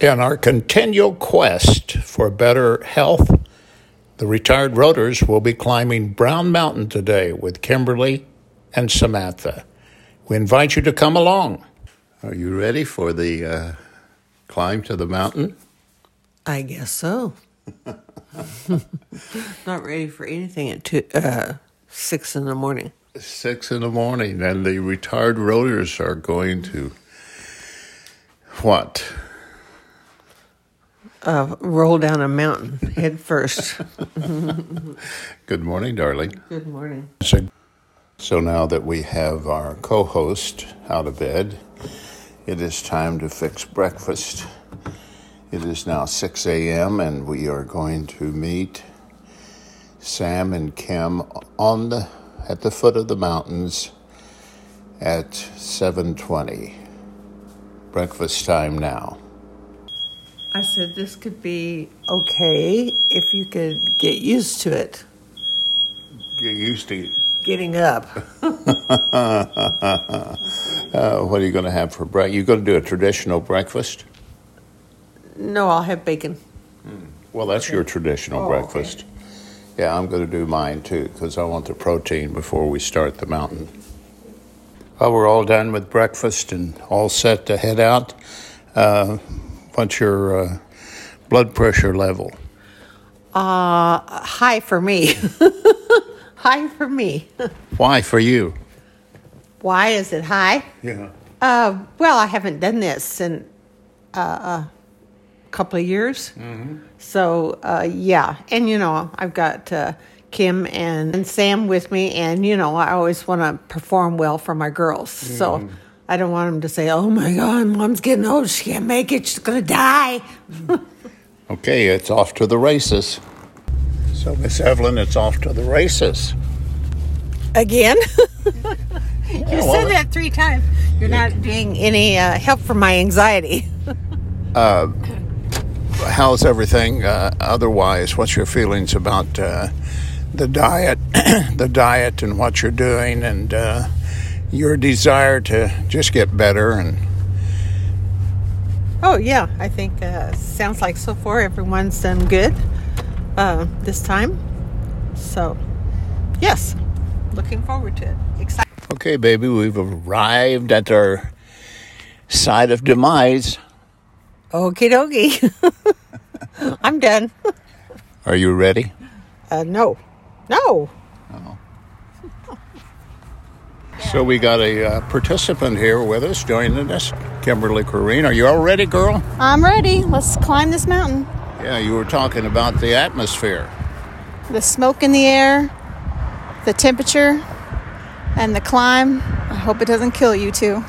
In our continual quest for better health, the retired roaders will be climbing Brown Mountain today with Kimberly and Samantha. We invite you to come along. Are you ready for the uh, climb to the mountain? I guess so. Not ready for anything at two, uh, six in the morning. Six in the morning, and the retired roaders are going to what? Uh, roll down a mountain head first. Good morning, darling. Good morning. So, now that we have our co host out of bed, it is time to fix breakfast. It is now 6 a.m., and we are going to meet Sam and Kim on the at the foot of the mountains at 7:20. Breakfast time now. I said this could be okay if you could get used to it. Get used to Getting up. uh, what are you going to have for breakfast? You going to do a traditional breakfast? No, I'll have bacon. Well, that's your traditional Oh, breakfast. Yeah, I'm going to do mine too because I want the protein before we start the mountain. Well, we're all done with breakfast and all set to head out. Uh, what's your uh, blood pressure level? Uh, high for me. high for me. Why for you? Why is it high? Yeah. Uh, well, I haven't done this in uh, a couple of years. So, uh, yeah. And, you know, I've got uh, Kim and, and Sam with me, and, you know, I always want to perform well for my girls. So I don't want them to say, oh my God, mom's getting old. She can't make it. She's going to die. Okay, it's off to the races. So, Miss Evelyn, it's off to the races. Again? you well, said that three times. You're not being any uh, help for my anxiety. how's everything uh, otherwise? What's your feelings about uh, the diet, the diet, and what you're doing, and uh, your desire to just get better? And Oh yeah, I think uh, sounds like so far everyone's done good uh, this time. So yes, looking forward to it. Excited. okay, baby, we've arrived at our side of demise. Okie dokie. I'm done. Are you ready? Uh, no, no. So we got a uh, participant here with us, joining us, Kimberly Corrine. Are you all ready, girl? I'm ready. Let's climb this mountain. Yeah, you were talking about the atmosphere. The smoke in the air, the temperature, and the climb. I hope it doesn't kill you too.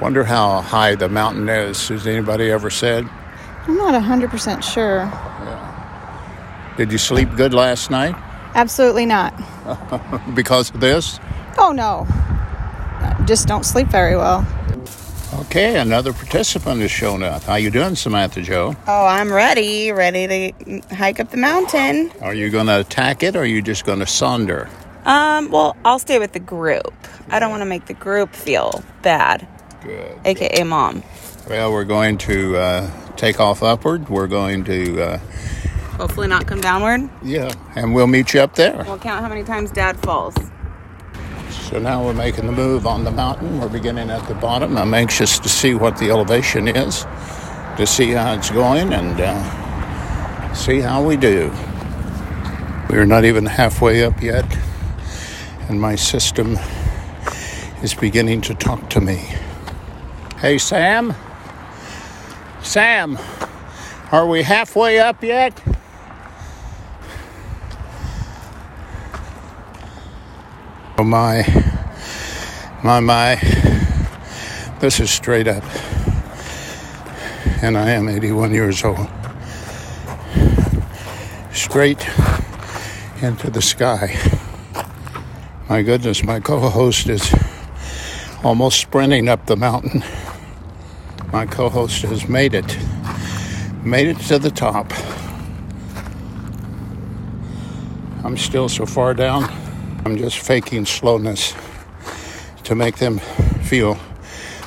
Wonder how high the mountain is. Has anybody ever said? I'm not 100% sure. Did you sleep good last night Absolutely not. because of this? Oh no. I Just don't sleep very well. Okay, another participant has shown up. How you doing, Samantha Joe? Oh, I'm ready, ready to hike up the mountain. Are you going to attack it or are you just going to sunder? Um, well, I'll stay with the group. I don't want to make the group feel bad, Good. aka mom. Well, we're going to uh, take off upward. We're going to, uh, Hopefully, not come downward. yeah, and we'll meet you up there. We'll count how many times dad falls. So now we're making the move on the mountain. We're beginning at the bottom. I'm anxious to see what the elevation is, to see how it's going, and uh, see how we do. We're not even halfway up yet, and my system is beginning to talk to me. Hey, Sam? Sam, are we halfway up yet? My, my, my. This is straight up. And I am 81 years old. Straight into the sky. My goodness, my co host is almost sprinting up the mountain. My co host has made it. Made it to the top. I'm still so far down. I'm just faking slowness to make them feel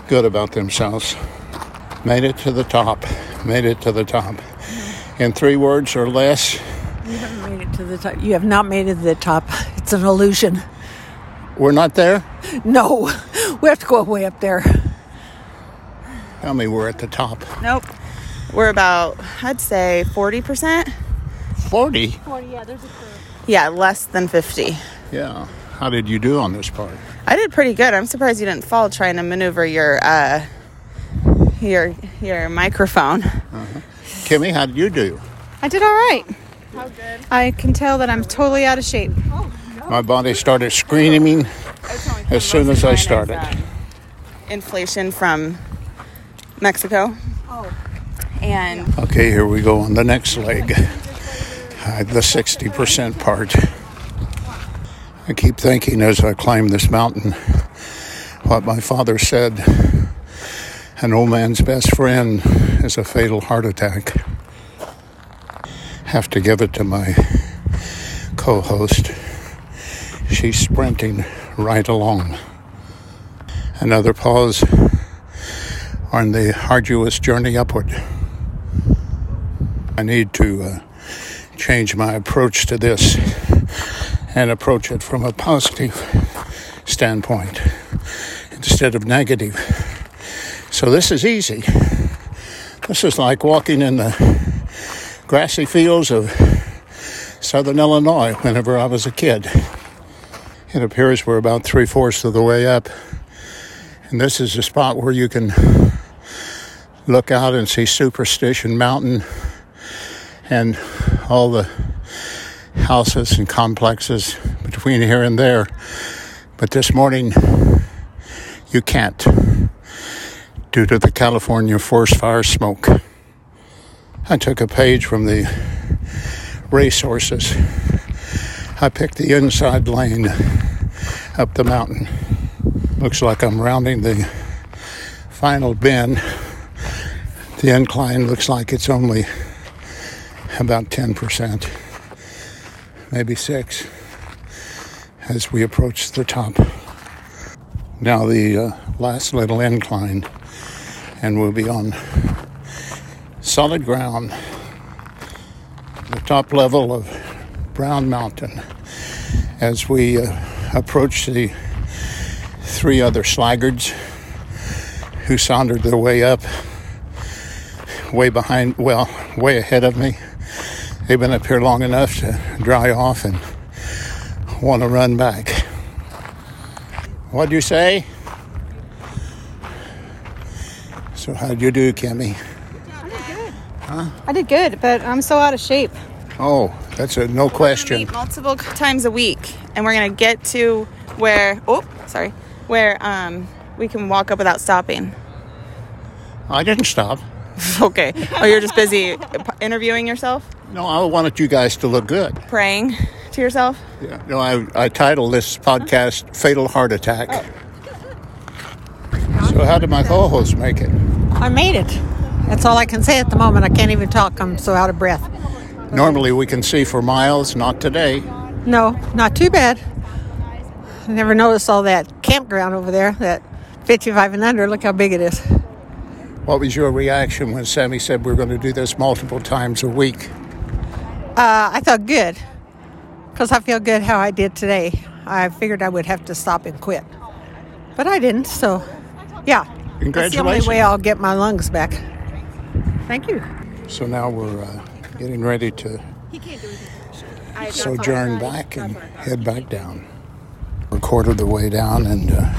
good about themselves. Made it to the top. made it to the top. In three words or less, You haven't made it to the top. You have not made it to the top. It's an illusion. we're not there. No, we have to go way up there. Tell me we're at the top. Nope. We're about, I'd say 40%. 40? 40, Yeah, There's a group. Yeah, less than 50. Yeah. How did you do on this part? I did pretty good. I'm surprised you didn't fall trying to maneuver your uh your your microphone. Kimmy, how did you do? I did all right. How good? I can tell that I'm totally out of shape. My body started screaming as soon as I started. Inflation from Mexico. Oh. And Okay, here we go on the next leg. Uh, the 60% part. I keep thinking as I climb this mountain what my father said an old man's best friend is a fatal heart attack. Have to give it to my co host. She's sprinting right along. Another pause on the arduous journey upward. I need to uh, change my approach to this and approach it from a positive standpoint instead of negative. So this is easy. This is like walking in the grassy fields of southern Illinois whenever I was a kid. It appears we're about three fourths of the way up. And this is a spot where you can look out and see Superstition Mountain and all the houses and complexes between here and there. But this morning, you can't due to the California forest fire smoke. I took a page from the racehorses. I picked the inside lane up the mountain. Looks like I'm rounding the final bend. The incline looks like it's only about 10%, maybe 6 as we approach the top. Now the uh, last little incline and we'll be on solid ground, the top level of Brown Mountain as we uh, approach the three other slaggards who sauntered their way up way behind, well, way ahead of me. They've been up here long enough to dry off and want to run back. What'd you say? So how'd you do, Kimmy? I did good, Huh? I did good, but I'm so out of shape. Oh, that's a no question. meet multiple times a week, and we're gonna get to where oh sorry where um we can walk up without stopping. I didn't stop. Okay. Oh, you're just busy interviewing yourself, No, I wanted you guys to look good. praying to yourself. Yeah. No, I, I titled this podcast Fatal Heart Attack. Oh. So how did my co-host make it? I made it. That's all I can say at the moment. I can't even talk. I'm so out of breath. Normally we can see for miles, not today. No, not too bad. I never noticed all that campground over there, that 55 and under. Look how big it is. What was your reaction when Sammy said we're going to do this multiple times a week? Uh, I felt good because I feel good how I did today. I figured I would have to stop and quit, but I didn't. So, yeah, that's the only way I'll get my lungs back. Thank you. So now we're uh, getting ready to sojourn back and head back down. We're quarter the way down, and uh,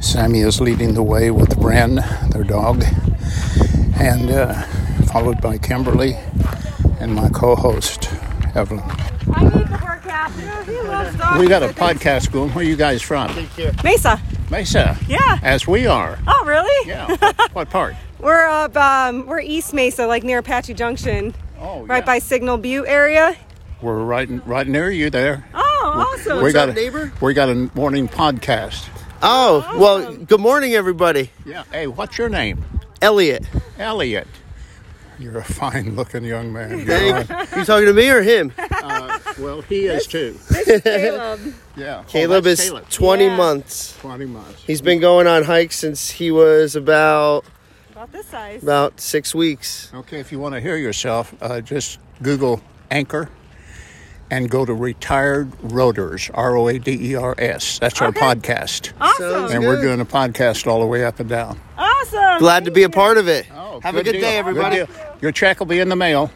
Sammy is leading the way with Bren, their dog, and uh, followed by Kimberly and my co-host Evelyn. We got a podcast going. Where are you guys from? Mesa. Mesa. Yeah. As we are. Oh, really? Yeah. what part? We're up. Um, we're East Mesa, like near Apache Junction, Oh, right yeah. by Signal Butte area. We're right, right near you there. Oh, awesome. we got up, a, neighbor? We got a morning podcast. Oh, well, good morning, everybody. Yeah. Hey, what's your name? Elliot. Elliot. You're a fine-looking young man. Thank- you talking to me or him? Uh, well, he is too. Caleb. Yeah. Oh, Caleb that's is Caleb. 20 Yeah. months. 20 months. He's been going on hikes since he was about About this size. About six weeks. Okay, if you want to hear yourself, uh, just Google Anchor and go to Retired Roaders, R O A D E R S. That's our podcast. Awesome. And we're doing a podcast all the way up and down. Awesome. Glad to be a part of it. Oh, Have a good deal. day, everybody. deal. Your check will be in the mail.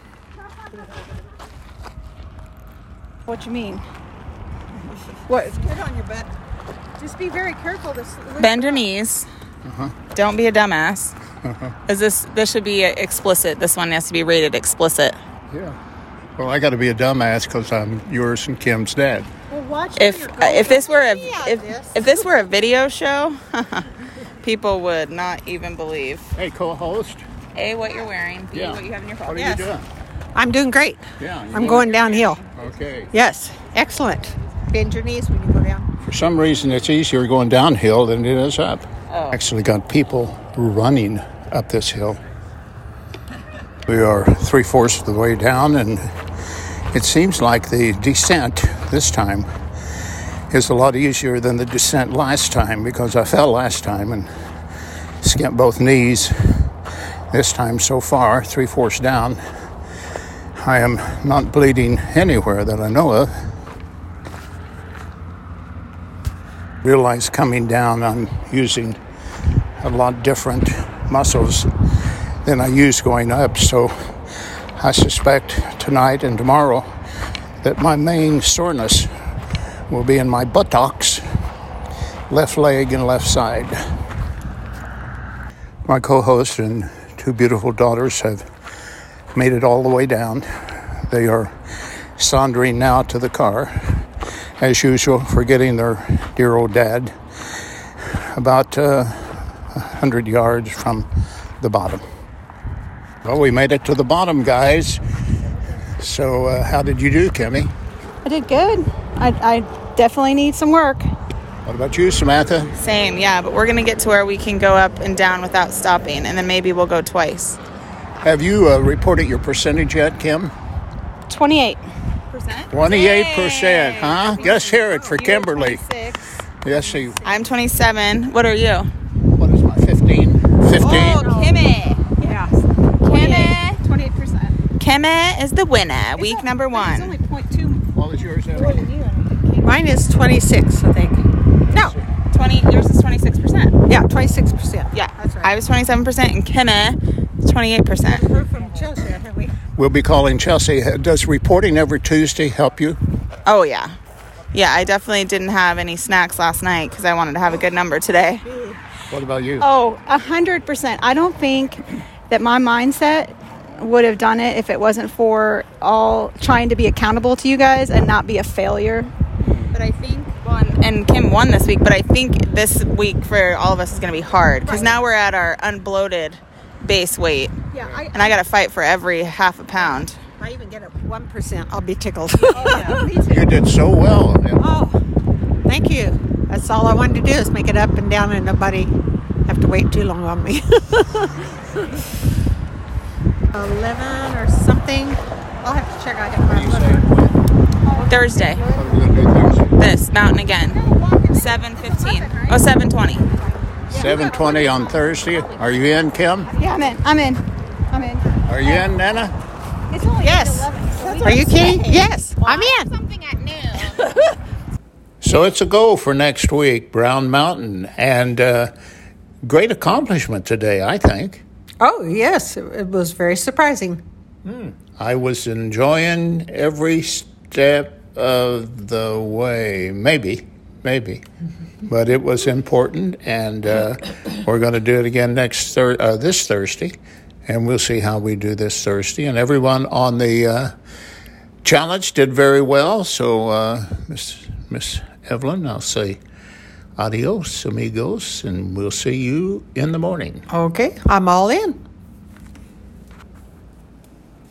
What you mean? What? Put on your butt. Just be very careful. This. Bend your knees. Uh-huh. Don't be a dumbass. Is this this should be explicit? This one has to be rated explicit. Yeah. Well, I got to be a dumbass because I'm yours and Kim's dad. Well, watch If uh, if this were a if, this. if this were a video show, people would not even believe Hey, co-host. A what you're wearing, b Yeah. what you have in your What phone. are Yes. you doing? I'm doing great. Yeah. I'm know. going downhill. Okay. Yes, excellent. Bend your knees when you go down. For some reason, it's easier going downhill than it is up. Oh. Actually, got people running up this hill. We are three fourths of the way down, and it seems like the descent this time is a lot easier than the descent last time because I fell last time and skipped both knees. This time, so far, three fourths down, I am not bleeding anywhere that I know of. realize coming down I'm using a lot different muscles than I used going up. So I suspect tonight and tomorrow that my main soreness will be in my buttocks, left leg, and left side. My co host and two beautiful daughters have made it all the way down. They are sauntering now to the car as usual, forgetting their dear old dad, about uh, 100 yards from the bottom. Well, we made it to the bottom, guys. So, uh, how did you do, Kimmy? I did good. I, I definitely need some work. What about you, Samantha? Same, yeah, but we're gonna get to where we can go up and down without stopping, and then maybe we'll go twice. Have you uh, reported your percentage yet, Kim? 28. Percent? 28%, huh? Let's hear it for Kimberly. Yes, see, I'm 27. What are you? what is my 15? 15? Oh, Kimmy. Yeah. Kimmy. 28%. Kimmy is the winner. Week number one. It's only 0.2 What was yours? Evan? more than you. and Mine is 26, I think. No, 20. Yours is 26 percent. yeah, 26%. Yeah, That's right. I was 27 percent, and Kimmy, 28 percent. We're from Chelsea, haven't we? We'll be calling Chelsea. Uh, does reporting every Tuesday help you? Oh yeah, yeah. I definitely didn't have any snacks last night because I wanted to have a good number today. What about you? Oh, a hundred percent. I don't think that my mindset would have done it if it wasn't for all trying to be accountable to you guys and not be a failure. Hmm. But I think, well, and, and Kim won this week, but I think this week for all of us is going to be hard because now we're at our unbloated base weight, Yeah, I, and I got to fight for every half a pound. If I even get a 1%, I'll be tickled. Oh, you did so well. oh, thank you. That's all I wanted to do is make it up and down and nobody have to wait too long on me. 11 or something. I'll have to check. I have What do you my? Thursday, What are we going to do Thursday? This mountain again, 7:15. Oh, 7:20. 720 on Thursday. Are you in, Kim? yeah, I'm in. I'm in. I'm in. Are you in, Nana? It's only Yes. 11. Are you kidding? Yes, I'm in. Something at noon. So it's a go for next week, Brown Mountain. And uh, great accomplishment today, I think. Oh, yes. It, it was very surprising. I was enjoying every step of the way. Maybe, maybe. But it was important, and uh, we're going to do it again next thir- uh, this Thursday, and we'll see how we do this Thursday. And everyone on the uh, challenge did very well. So, uh, Miss Miss Evelyn, I'll say adios, amigos, and we'll see you in the morning. Okay, I'm all in.